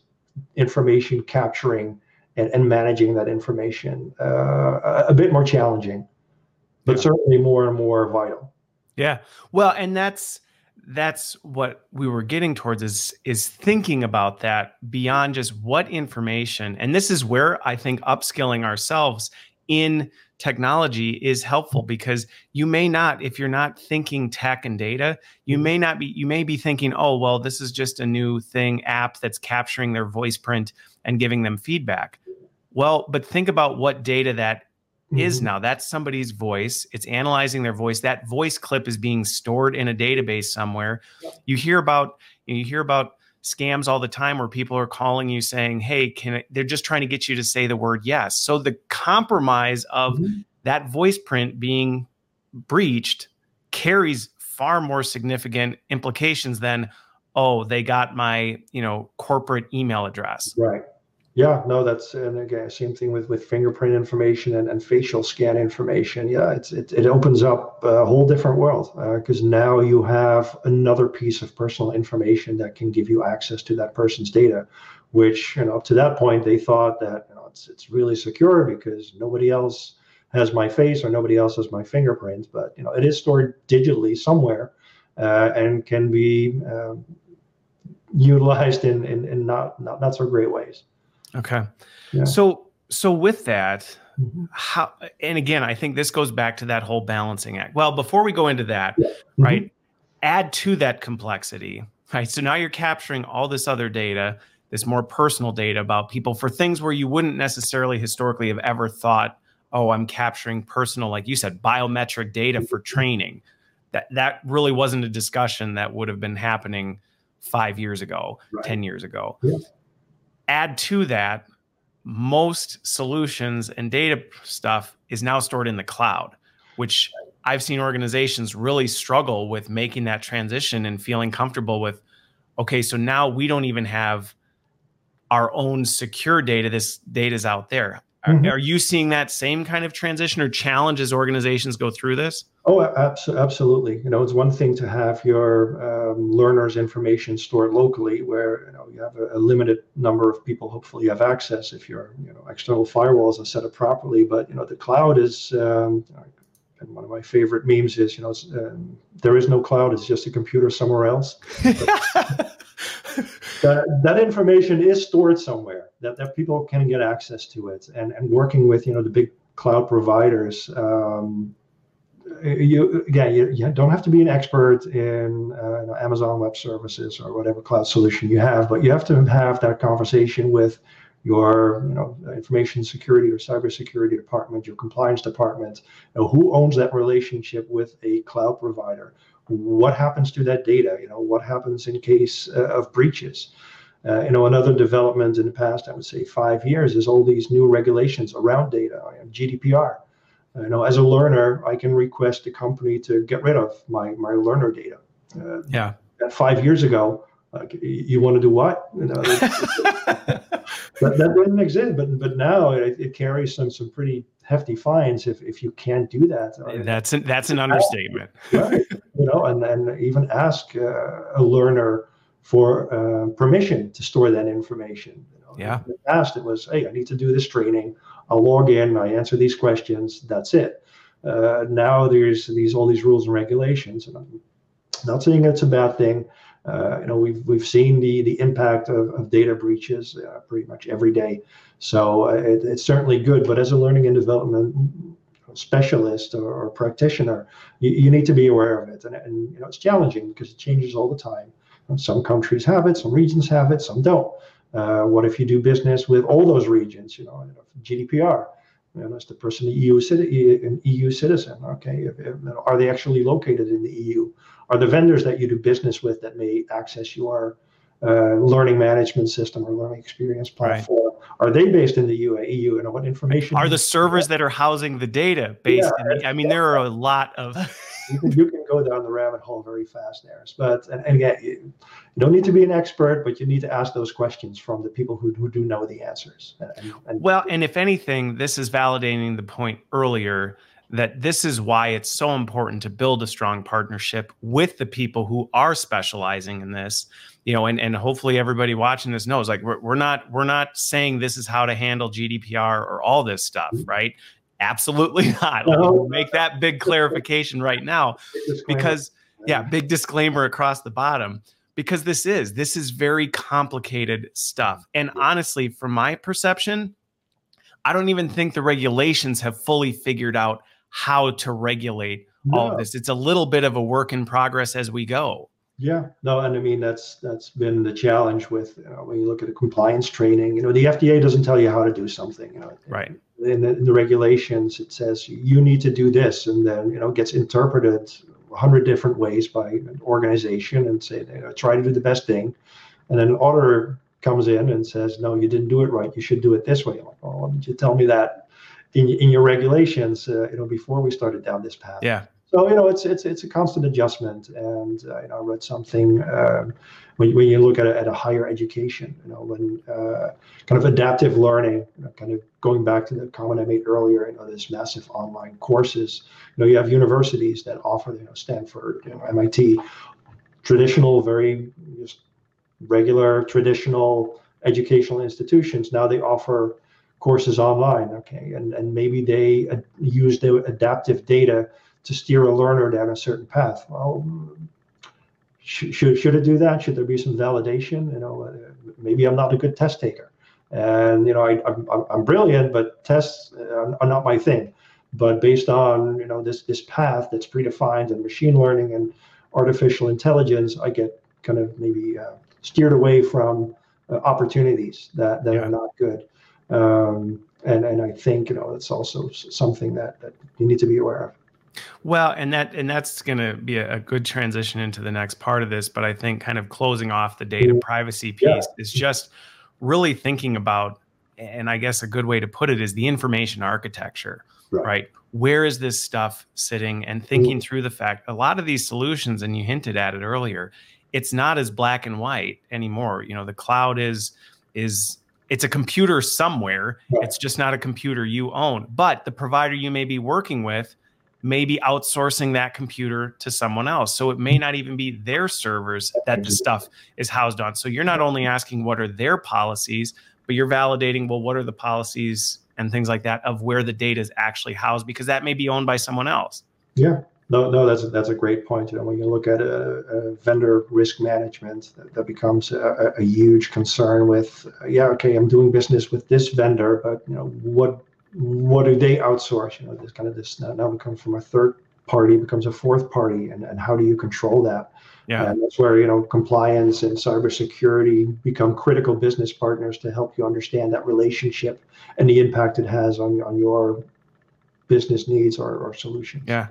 information capturing, and, and managing that information uh, a bit more challenging, but yeah. certainly more and more vital. Yeah, well, and that's that's what we were getting towards is is thinking about that beyond just what information and this is where i think upskilling ourselves in technology is helpful because you may not if you're not thinking tech and data you mm-hmm. may not be you may be thinking oh well this is just a new thing app that's capturing their voice print and giving them feedback well but think about what data that mm-hmm. is now. That's somebody's voice. It's analyzing their voice. That voice clip is being stored in a database somewhere. You hear about you hear about scams all the time where people are calling you saying, "Hey, can I, they're just trying to get you to say the word yes." So the compromise of mm-hmm. that voice print being breached carries far more significant implications than oh, they got my, you know, corporate email address. Right. Yeah, no, that's and again same thing with with fingerprint information and, and facial scan information. Yeah, it's it, it opens up a whole different world because uh, now you have another piece of personal information that can give you access to that person's data, which you know up to that point they thought that you know, it's it's really secure because nobody else has my face or nobody else has my fingerprint, but you know it is stored digitally somewhere uh, and can be um, utilized in, in in not not not so great ways. Okay. Yeah. So so with that, mm-hmm. how and again, I think this goes back to that whole balancing act. Well, before we go into that, yeah. mm-hmm. right? Add to that complexity, right? So now you're capturing all this other data, this more personal data about people for things where you wouldn't necessarily historically have ever thought, oh, I'm capturing personal, like you said, biometric data for training. That that really wasn't a discussion that would have been happening five years ago, right. 10 years ago. Yeah add to that, most solutions and data stuff is now stored in the cloud, which I've seen organizations really struggle with making that transition and feeling comfortable with, okay, so now we don't even have our own secure data. This data is out there. Mm-hmm. Are, are, you seeing that same kind of transition or challenge as organizations go through this? Oh, absolutely. You know, it's one thing to have your um, learners' information stored locally, where you know you have a, a, limited number of people. Hopefully, you have access if your you know external firewalls are set up properly. But you know, the cloud is. Um, and one of my favorite memes is, you know, um, there is no cloud; it's just a computer somewhere else. that, that information is stored somewhere that, that people can get access to it. And, and working with you know the big cloud providers um, you again you, you, don't have to be an expert in uh, amazon web services or whatever cloud solution you have but you have to have that conversation with your you know information security or cybersecurity department your compliance department you know, who owns that relationship with a cloud provider what happens to that data? You know, what happens in case uh, of breaches? Uh, you know, another development in the past, I would say five years, is all these new regulations around data, GDPR. You know, as a learner, I can request the company to get rid of my my learner data. Uh, yeah. Five years ago, like, you want to do what? You know, that, that didn't exist, but but now it, it carries some some pretty hefty fines if, if you can't do that. That's an, that's an understatement. right. You know, and then even ask uh, a learner for uh, permission to store that information. You know, yeah. In the past, it was, hey, I need to do this training. I'll log in. I answer these questions. That's it. Uh, now there's these all these rules and regulations, and I'm not saying it's a bad thing. Uh, you know, we've we've seen the the impact of, of data breaches uh, pretty much every day. So uh, it, it's certainly good. But as a learning and development specialist or, or practitioner, you, you, need to be aware of it. And, and you know, it's challenging because it changes all the time. And some countries have it, some regions have it, some don't. Uh, what if you do business with all those regions? You know, GDPR. You know, is the person an EU, an EU citizen? Okay, if, if, are they actually located in the EU? Are the vendors that you do business with that may access your uh, learning management system or learning experience platform? Right. Are they based in the UAE? And what information are the servers that are housing the data based? Yeah, in the, I mean, there are a lot of. you, can, you can go down the rabbit hole very fast there. But and, and again, you, you, don't need to be an expert, but you need to ask those questions from the people who, who do know the answers. And, and, well, and if anything, this is validating the point earlier that this is why it's so important to build a strong partnership with the people who are specializing in this you know and, and hopefully everybody watching this knows like we're, we're not we're not saying this is how to handle gdpr or all this stuff mm-hmm. right absolutely not no. Uh-huh. make that big clarification right now because yeah big disclaimer across the bottom because this is this is very complicated stuff and honestly from my perception i don't even think the regulations have fully figured out how to regulate all of this. It's a little bit of a work in progress as we go. Yeah, no, and I mean that's that's been the challenge with you know, when you look at the compliance training. You know, the FDA doesn't tell you how to do something. You know, right. In the, in the regulations, it says you need to do this, and then you know gets interpreted a hundred different ways by an organization and say you know, try to do the best thing, and then an auditor comes in and says no, you didn't do it right. You should do it this way. I'm like, oh, did you tell me that in, in your regulations, uh, you know, before we started down this path. Yeah. So you know, it's it's it's a constant adjustment, and uh, you know, I read something um, when when you look at a, at a higher education, you know, when uh, kind of adaptive learning, you know, kind of going back to the comment I made earlier, you know, this massive online courses. You know, you have universities that offer, you know, Stanford, you know, MIT, traditional, very just regular traditional educational institutions. Now they offer courses online okay and and maybe they uh, use the adaptive data to steer a learner down a certain path. Well should, should, should it do that? Should there be some validation? You know uh, maybe i'm not a good test taker. And you know I, I'm, I'm brilliant but tests are not my thing. But based on you know this this path that's predefined and machine learning and artificial intelligence i get kind of maybe uh, steered away from uh, opportunities that that yeah. are not good. Um, and and I think you know it's also something that that you need to be aware of. Well, and that and that's going to be a, a, good transition into the next part of this. But I think kind of closing off the data privacy piece yeah. is just really thinking about, and I guess a good way to put it is the information architecture, right? right? Where is this stuff sitting? And thinking mm-hmm. through the fact a lot of these solutions, and you hinted at it earlier, it's not as black and white anymore. You know, the cloud is is it's a computer somewhere. Yeah. It's just not a computer you own. But the provider you may be working with may be outsourcing that computer to someone else. So it may not even be their servers that the mm-hmm. stuff is housed on. So you're not only asking what are their policies, but you're validating, well, what are the policies and things like that of where the data is actually housed because that may be owned by someone else. Yeah. No, no, that's that's a great point. You know, when you look at a, a vendor risk management, that, that becomes a, a, huge concern. With yeah, okay, I'm doing business with this vendor, but you know what what do they outsource? You know, this kind of this now, now becomes from a third party becomes a fourth party, and, and how do you control that? Yeah, and that's where you know compliance and cybersecurity become critical business partners to help you understand that relationship and the impact it has on on your business needs or, or solutions. Yeah.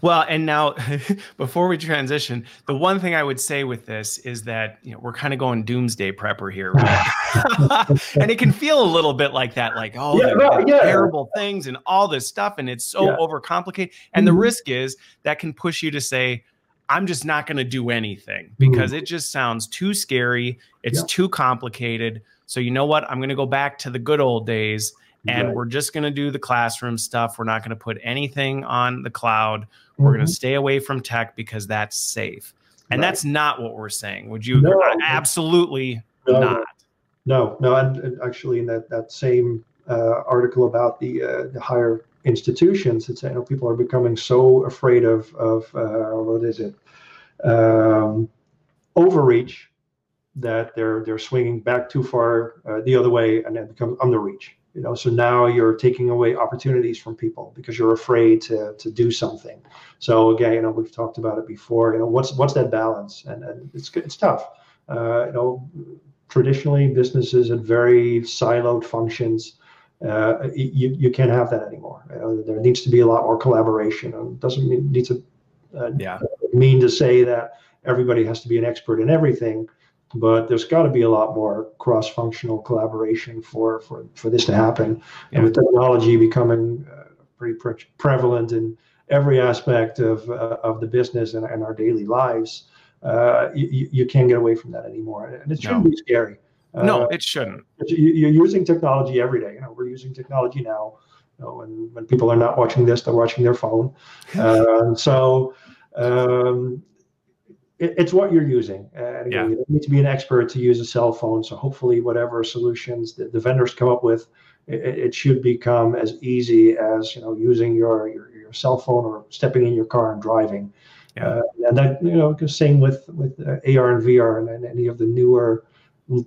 Well, and now before we transition, the one thing I would say with this is that you know we're kind of going doomsday prepper here, right? and it can feel a little bit like that, like oh, yeah, no, yeah. terrible things and all this stuff, and it's so yeah. overcomplicated. And mm-hmm. the risk is that can push you to say, I'm just not going to do anything because mm-hmm. it just sounds too scary. It's too complicated. So you know what? I'm going to go back to the good old days and right. we're just going to do the classroom stuff. We're not going to put anything on the cloud. Mm-hmm. We're going to stay away from tech because that's safe. And right. that's not what we're saying. Would you? No, absolutely no, not. No, no. And, and, actually, in that that same uh, article about the uh, the higher institutions, it's you know people are becoming so afraid of of uh, what is it um, overreach that they're they're swinging back too far uh, the other way and it becomes underreach you know so now you're taking away opportunities from people because you're afraid to to do something. So again you know we've talked about it before you know what's what's that balance? And, and it's it's tough. Uh, you know traditionally businesses had very siloed functions. Uh, you, you can't have that anymore. You know, there needs to be a lot more collaboration. It doesn't mean need to uh, yeah. mean to say that everybody has to be an expert in everything but there's got to be a lot more cross-functional collaboration for for for this to happen. Yeah. And with technology becoming uh, pretty pre- prevalent in every aspect of uh, of the business and, and our daily lives, uh, you, you can't get away from that anymore, and it shouldn't no. be scary. no, it shouldn't. You're using technology every day. You know, we're using technology now. You know, when when people are not watching this, they're watching their phone. Uh, so um, it, it's what you're using. And again, yeah. you don't need to be an expert to use a cell phone. So hopefully, whatever solutions that the vendors come up with, it, it, should become as easy as you know using your, your your cell phone or stepping in your car and driving. Yeah. Uh, and that you know, same with with uh, AR and VR and, and any of the newer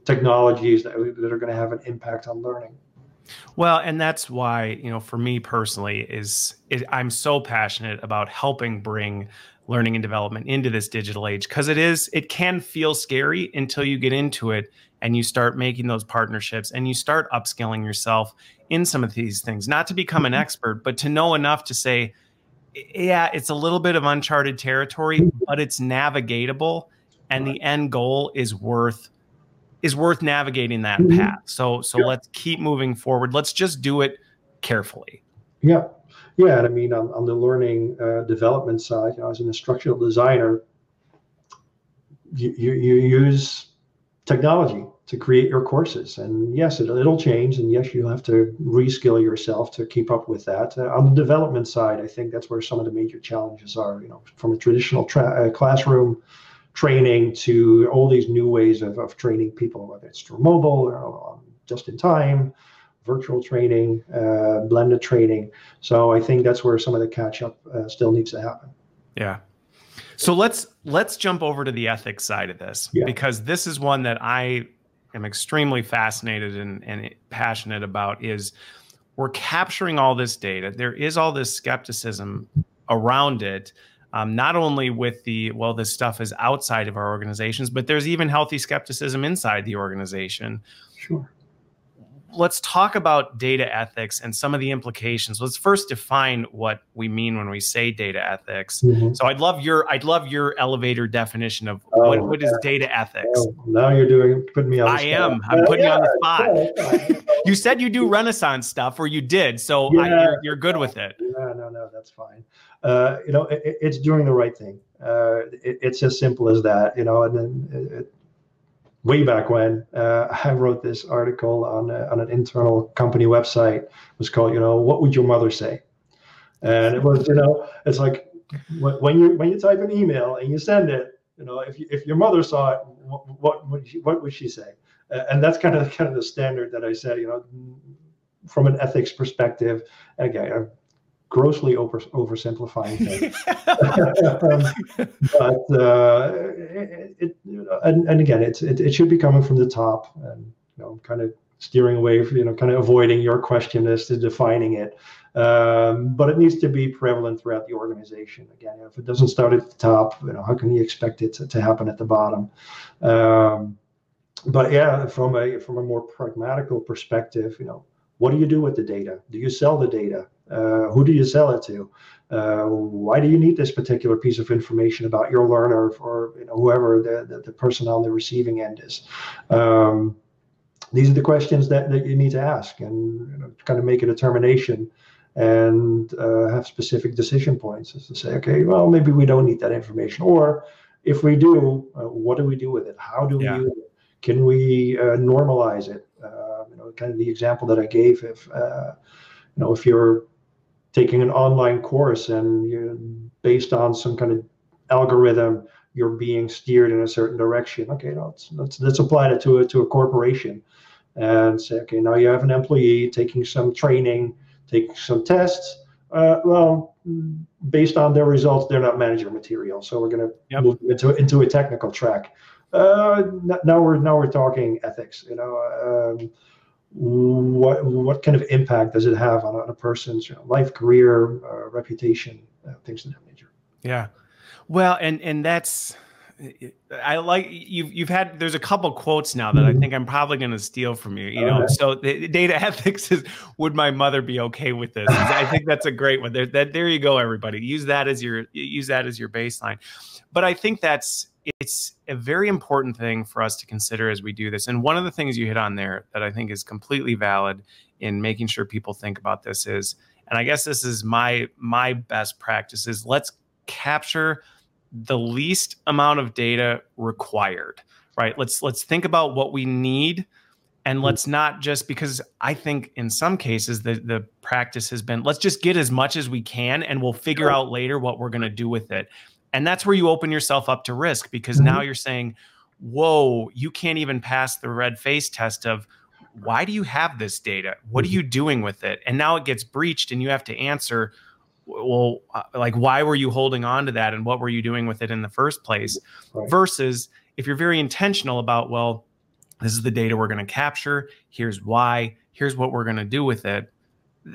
technologies that, that are going to have an impact on learning. Well, and that's why, you know, for me personally is it, I'm so passionate about helping bring learning and development into this digital age because it is it can feel scary until you get into it and you start making those partnerships and you start upskilling yourself in some of these things. Not to become an mm-hmm. expert but to know enough to say yeah it's a little bit of uncharted territory but it's navigatable and the end goal is worth is worth navigating that mm-hmm. path. So so let's keep moving forward. Let's just do it carefully. Yeah yeah, and I mean, on, on the learning uh, development side, you know, as an instructional designer, you, you, you use technology to create your courses. And yes, it, it'll change. And yes, you'll have to reskill yourself to keep up with that. Uh, on the development side, I think that's where some of the major challenges are, you know, from a traditional tra- uh, classroom training to all these new ways of, of training people, whether it's through mobile or um, just in time virtual training, uh, blended training. So I think that's where some of the catch up uh, still needs to happen. Yeah. So let's let's jump over to the ethics side of this yeah. because this is one that I am extremely fascinated and, and passionate about is we're capturing all this data. There is all this skepticism around it. Um, not only with the well this stuff is outside of our organizations but there's even healthy skepticism inside the organization sure let's talk about data ethics and some of the implications. Let's first define what we mean when we say data ethics. Mm-hmm. So I'd love your I'd love your elevator definition of oh, what, what is data ethics. Oh, now you're doing putting me on. I am. I'm putting yeah, you on the spot. you said you do Renaissance stuff, or you did, so yeah, I, you're, you're, good with it. No, no, no, that's fine. Uh, you know, it, it's doing the right thing. Uh, it, it's as simple as that. You know, and then it, way back when uh, I wrote this article on a, on an internal company website. It was called, you know, what would your mother say? And it was, you know, it's like when you when you type an email and you send it, you know, if you, if your mother saw it, what what would she, what would she say? Uh, and that's kind of kind of the standard that I said, you know, from an ethics perspective. Again, grossly over oversimplifying things. um, but uh, it, it, and, and again, it's it, it should be coming from the top, and you know, kind of steering away, from, you know, kind of avoiding your question as to defining it. Um, but it needs to be prevalent throughout the organization. Again, if it doesn't start at the top, you know, how can you expect it to, to happen at the bottom? Um, but yeah, from a from a more pragmatical perspective, you know, what do you do with the data? Do you sell the data? Uh, who do you sell it to? Uh, why do you need this particular piece of information about your learner or you know, whoever the, the, the, person on the receiving end is? Um, these are the questions that, that you need to ask and you know, kind of make a determination and uh, have specific decision points as to say, okay, well, maybe we don't need that information. Or if we do, uh, what do we do with it? How do we yeah. use it? Can we uh, normalize it? Uh, you know, kind of the example that I gave, if you know, if you're taking an online course and you based on some kind of algorithm you're being steered in a certain direction. Okay let's let's, let's apply that to a to a corporation and say okay now you have an employee taking some training taking some tests. Uh, well based on their results they're not manager material. So we're going to yep. move into into a technical track. Uh, now we're now we're talking ethics you know um, what what kind of impact does it have on, on a person's you know, life, career, uh, reputation, uh, things of that nature. Yeah, well, and and that's I like you've you've had there's a couple quotes now that mm-hmm. I think I'm probably going to steal from you. You know, so the, data ethics is would my mother be okay with this? I think that's a great one. There, that there you go, everybody. Use that as your use that as your baseline. But I think that's it's a very important thing for us to consider as we do this. And one of the things you hit on there that I think is completely valid in making sure people think about this is, and I guess this is my my best practice is let's capture the least amount of data required. Right. Let's let's think about what we need and mm. let's not just because i think in some cases the the practice has been let's just get as much as we can and we'll figure out later what we're going to do with it and that's where you open yourself up to risk because mm-hmm. now you're saying, whoa, you can't even pass the red face test of why do you have this data? What are mm-hmm. you doing with it? And now it gets breached and you have to answer, well, uh, like, why were you holding on to that? And what were you doing with it in the first place? Right. Versus if you're very intentional about, well, this is the data we're going to capture. Here's why. Here's what we're going to do with it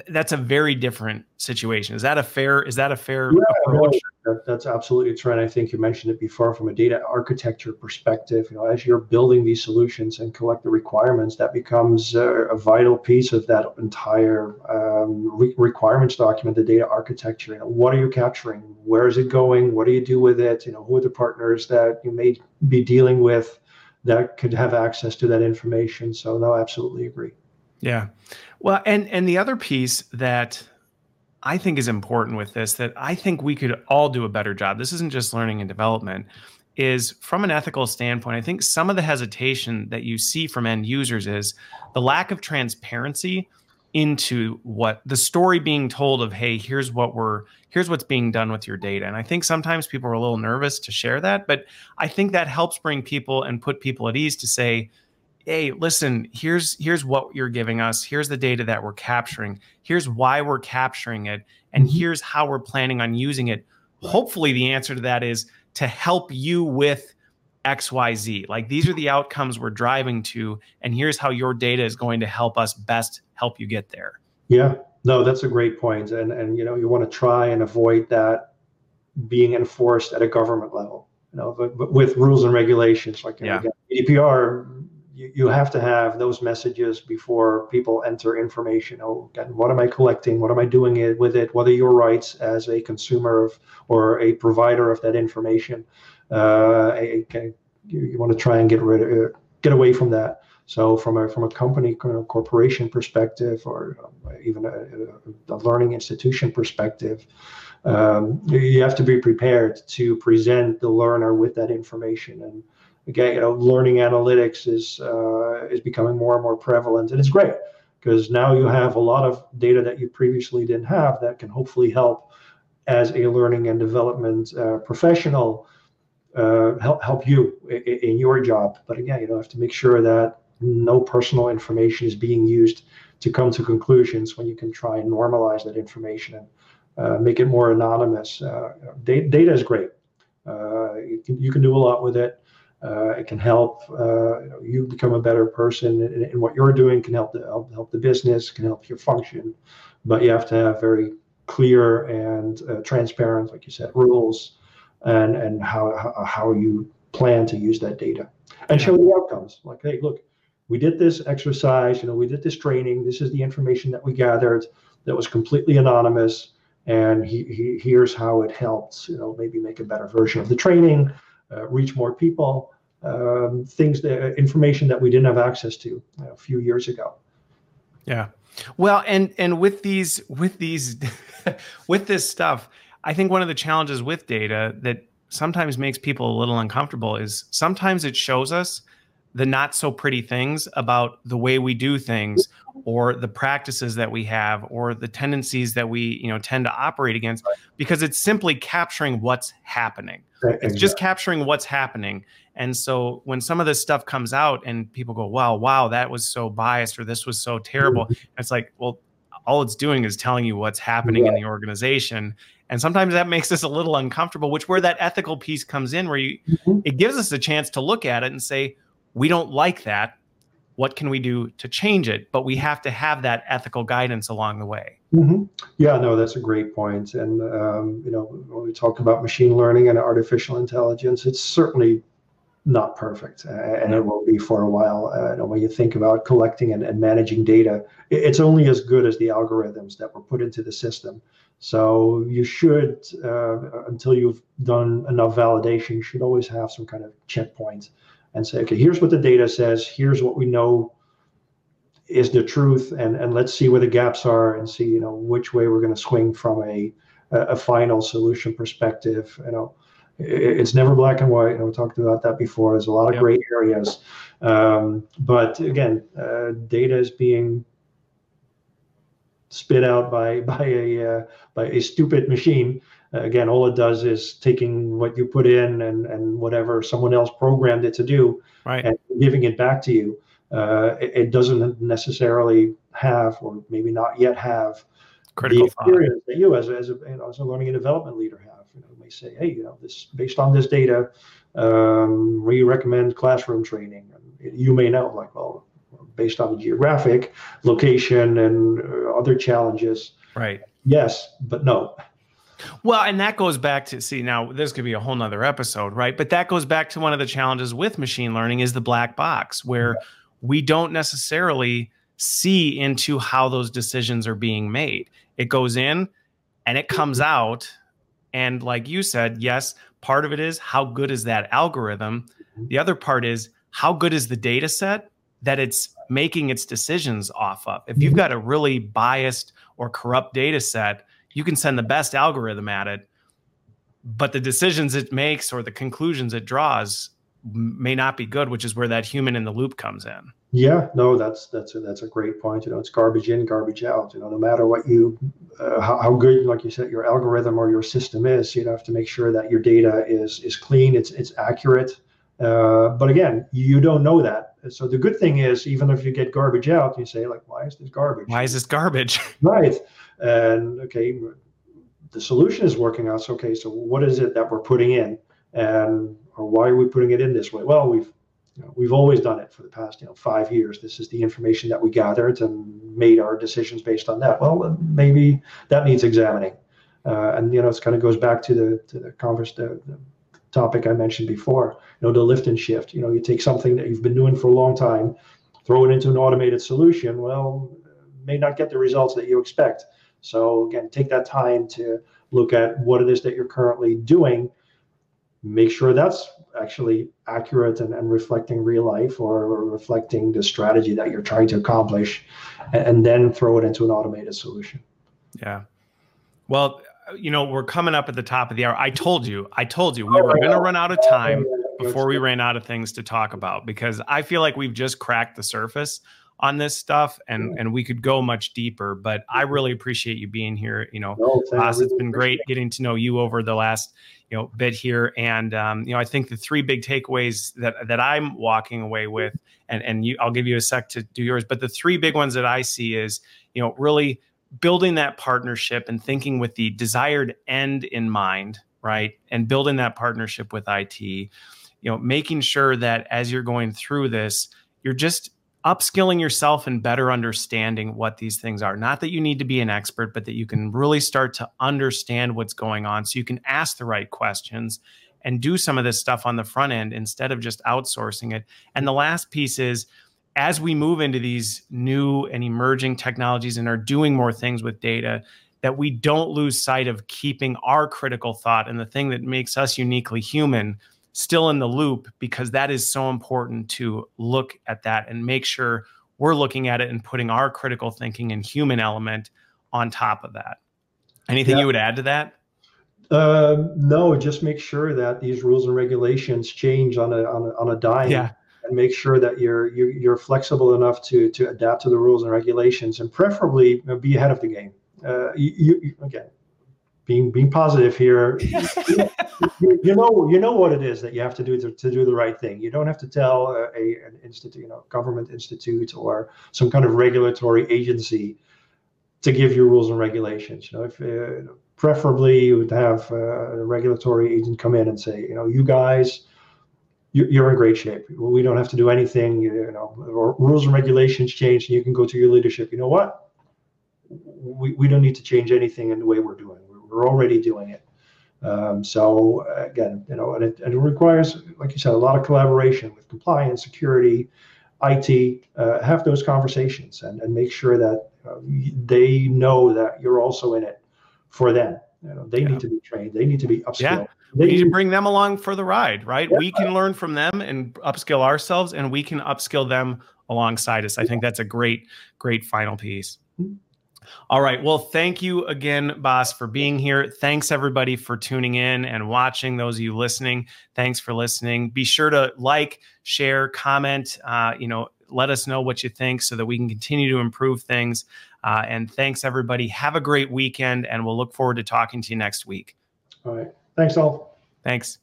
that's a very different situation. Is that a fair? Is that a fair yeah, approach? That, that's absolutely true. And I think you mentioned it before from a data architecture perspective. You know, as you're building these solutions and collect the requirements, that becomes a, a vital piece of that entire um, re- requirements document, the data architecture. You know, what are you capturing? Where is it going? What do you do with it? You know, who are the partners that you may be dealing with that could have access to that information? So, no, absolutely agree. Yeah. Well, and and the other piece that I think is important with this that I think we could all do a better job. This isn't just learning and development is from an ethical standpoint. I think some of the hesitation that you see from end users is the lack of transparency into what the story being told of hey here's what we're here's what's being done with your data and i think sometimes people are a little nervous to share that but i think that helps bring people and put people at ease to say hey listen here's here's what you're giving us here's the data that we're capturing here's why we're capturing it and mm-hmm. here's how we're planning on using it hopefully the answer to that is to help you with xyz like these are the outcomes we're driving to and here's how your data is going to help us best help you get there yeah no that's a great point. and and you know you want to try and avoid that being enforced at a government level you know but, but with rules and regulations like yeah. GDPR you, you have to have those messages before people enter information. Oh, what am I collecting? What am I doing it with it? What are your rights as a consumer of or a provider of that information? Uh, okay, you, you want to try and get rid of, uh, get away from that. So from a from a company kind of corporation perspective, or uh, even a, a, learning institution perspective, um, you have to be prepared to present the learner with that information and again, you know, learning analytics is uh, is becoming more and more prevalent, and it's great because now you have a lot of data that you previously didn't have that can hopefully help as a learning and development uh, professional uh, help help you in, in your job. But again, you know, have to make sure that no personal information is being used to come to conclusions when you can try and normalize that information and uh, make it more anonymous. Uh, data, data, is great. Uh, you, can, you can do a lot with it. Uh, it can help uh, you, become a better person, and, and, what you're doing can help the help, help the business, can help your function. But you have to have very clear and uh, transparent, like you said, rules, and and how, how you plan to use that data, and show the outcomes. Like, hey, look, we did this exercise. You know, we did this training. This is the information that we gathered that was completely anonymous and he, he, here's how it helped you know maybe make a better version of the training Uh, reach more people um, things that uh, information that we didn't have access to uh, a few years ago. Yeah. Well, and and with these with these with this stuff, I think one of the challenges with data that sometimes makes people a little uncomfortable is sometimes it shows us the not so pretty things about the way we do things or the practices that we have or the tendencies that we you know tend to operate against because it's simply capturing what's happening it's just capturing what's happening. And so when some of this stuff comes out and people go wow wow that was so biased or this was so terrible mm-hmm. it's like well all it's doing is telling you what's happening in the organization. And sometimes that makes us a little uncomfortable which where that ethical piece comes in where you mm-hmm. it gives us a chance to look at it and say we don't like that. What can we do to change it? But we have to have that ethical guidance along the way mm-hmm. yeah no that's a great point. and um, you know when we talk about machine learning and artificial intelligence it's certainly not perfect, and it won't be for a while. Uh, when you think about collecting and, and managing data, it's only as good as the algorithms that were put into the system. So you should, uh, until you've done enough validation, you should always have some kind of checkpoint and say, okay, here's what the data says. Here's what we know is the truth, and and let's see where the gaps are and see you know which way we're going to swing from a a final solution perspective. You know it's never black and white. And we talked about that before. There's a lot of yep. gray areas, um, but again, uh, data is being spit out by by a uh, by a stupid machine. Uh, again, all it does is taking what you put in and and whatever someone else programmed it to do, right. and giving it back to you. Uh, it, it, doesn't necessarily have, or maybe not yet have, Critical the experience thought. that you, as, as a you know, as a learning and development leader, have you know, may say, hey, you know, this based on this data, um, we recommend classroom training. And you may know, like, well, based on the geographic location and uh, other challenges. Right. Yes, but no. Well, and that goes back to see now this could be a whole nother episode, right? But that goes back to one of the challenges with machine learning is the black box, where we don't necessarily see into how those decisions are being made. It goes in and it comes out and like you said, yes, part of it is how good is that algorithm? Mm-hmm. The other part is how good is the data set that it's making its decisions off of. If you've mm-hmm. got a really biased or corrupt data set, you can send the best algorithm at it, but the decisions it makes or the conclusions it draws may not be good, which is where that human in the loop comes in. Yeah, no, that's that's a, that's a great point. You know, it's garbage in, garbage out. You know, no matter what you, uh, how, how good, like you said, your algorithm or your system is, you have to make sure that your data is is clean, it's it's accurate. Uh, but again, you don't know that. So the good thing is, even if you get garbage out, you say like, why is this garbage? Why is this garbage? right. And okay, the solution is working out. So okay, so what is it that we're putting in, and or why are we putting it in this way? Well, we've you know, we've always done it for the past you know five years. This is the information that we gathered and made our decisions based on that. Well, maybe that needs examining, uh, and you know it kind of goes back to the to the converse the, the topic I mentioned before. You know the lift and shift. You know you take something that you've been doing for a long time, throw it into an automated solution. Well, may not get the results that you expect. So again, take that time to look at what it is that you're currently doing make sure that's actually accurate and, and reflecting real life or, or, reflecting the strategy that you're trying to accomplish and, and, then throw it into an automated solution. Yeah. Well you know we're coming up at the top of the hour. I told you i told you we oh, were going to run out of time before we ran out of things to talk about because i feel like we've just cracked the surface on this stuff and and we could go much deeper but i really appreciate you being here you know. No, it's been great getting to know you over the last you know bit here and um, you know i think the three big takeaways that that i'm walking away with and and you, i'll give you a sec to do yours but the three big ones that i see is you know really building that partnership and thinking with the desired end in mind right and building that partnership with it you know making sure that as you're going through this you're just upskilling yourself and better understanding what these things are. Not that you need to be an expert, but that you can really start to understand what's going on so you can ask the right questions and do some of this stuff on the front end instead of just outsourcing it. And the last piece is as we move into these new and emerging technologies and are doing more things with data, that we don't lose sight of keeping our critical thought and the thing that makes us uniquely human still in the loop because that is so important to look at that and make sure we're looking at it and putting our critical thinking and human element on top of that. Anything yeah. you would add to that? Uh, no, just make sure that these rules and regulations change on a on a, on a dime. Yeah. And make sure that you're, you're you're flexible enough to to adapt to the rules and regulations, and preferably be ahead of the game. Uh, you, you, again, being being positive here. you, you, know you know what it is that you have to do to, to do the right thing. You don't have to tell a, a an institute, you know, government institute or some kind of regulatory agency to give you rules and regulations. You know, if uh, preferably you would have uh, a regulatory agent come in and say, you know, you guys. You're in great shape. We don't have to do anything. You know, rules and regulations change, and you can go to your leadership. You know what? We, we don't need to change anything in the way we're doing we're already doing it. Um, so again, you know, and it, and it, requires, like you said, a lot of collaboration with compliance, security, IT. Uh, have those conversations and, and make sure that uh, they know that you're also in it for them. You know, they yeah. need to be trained. They need to be upskilled. Yeah. They need to bring them along for the ride, right? Yeah. We can learn from them and upskill ourselves, and we can upskill them alongside us. I think that's a great, great final piece. Mm-hmm. All right. Well, thank you again, Bas, for being here. Thanks, everybody, for tuning in and watching. Those of you listening, thanks for listening. Be sure to like, share, comment. Uh, you know, let us know what you think so that we can continue to improve things. Uh, and thanks, everybody. Have a great weekend, and we'll look forward to talking to you next week. All right. Thanks, all. Thanks.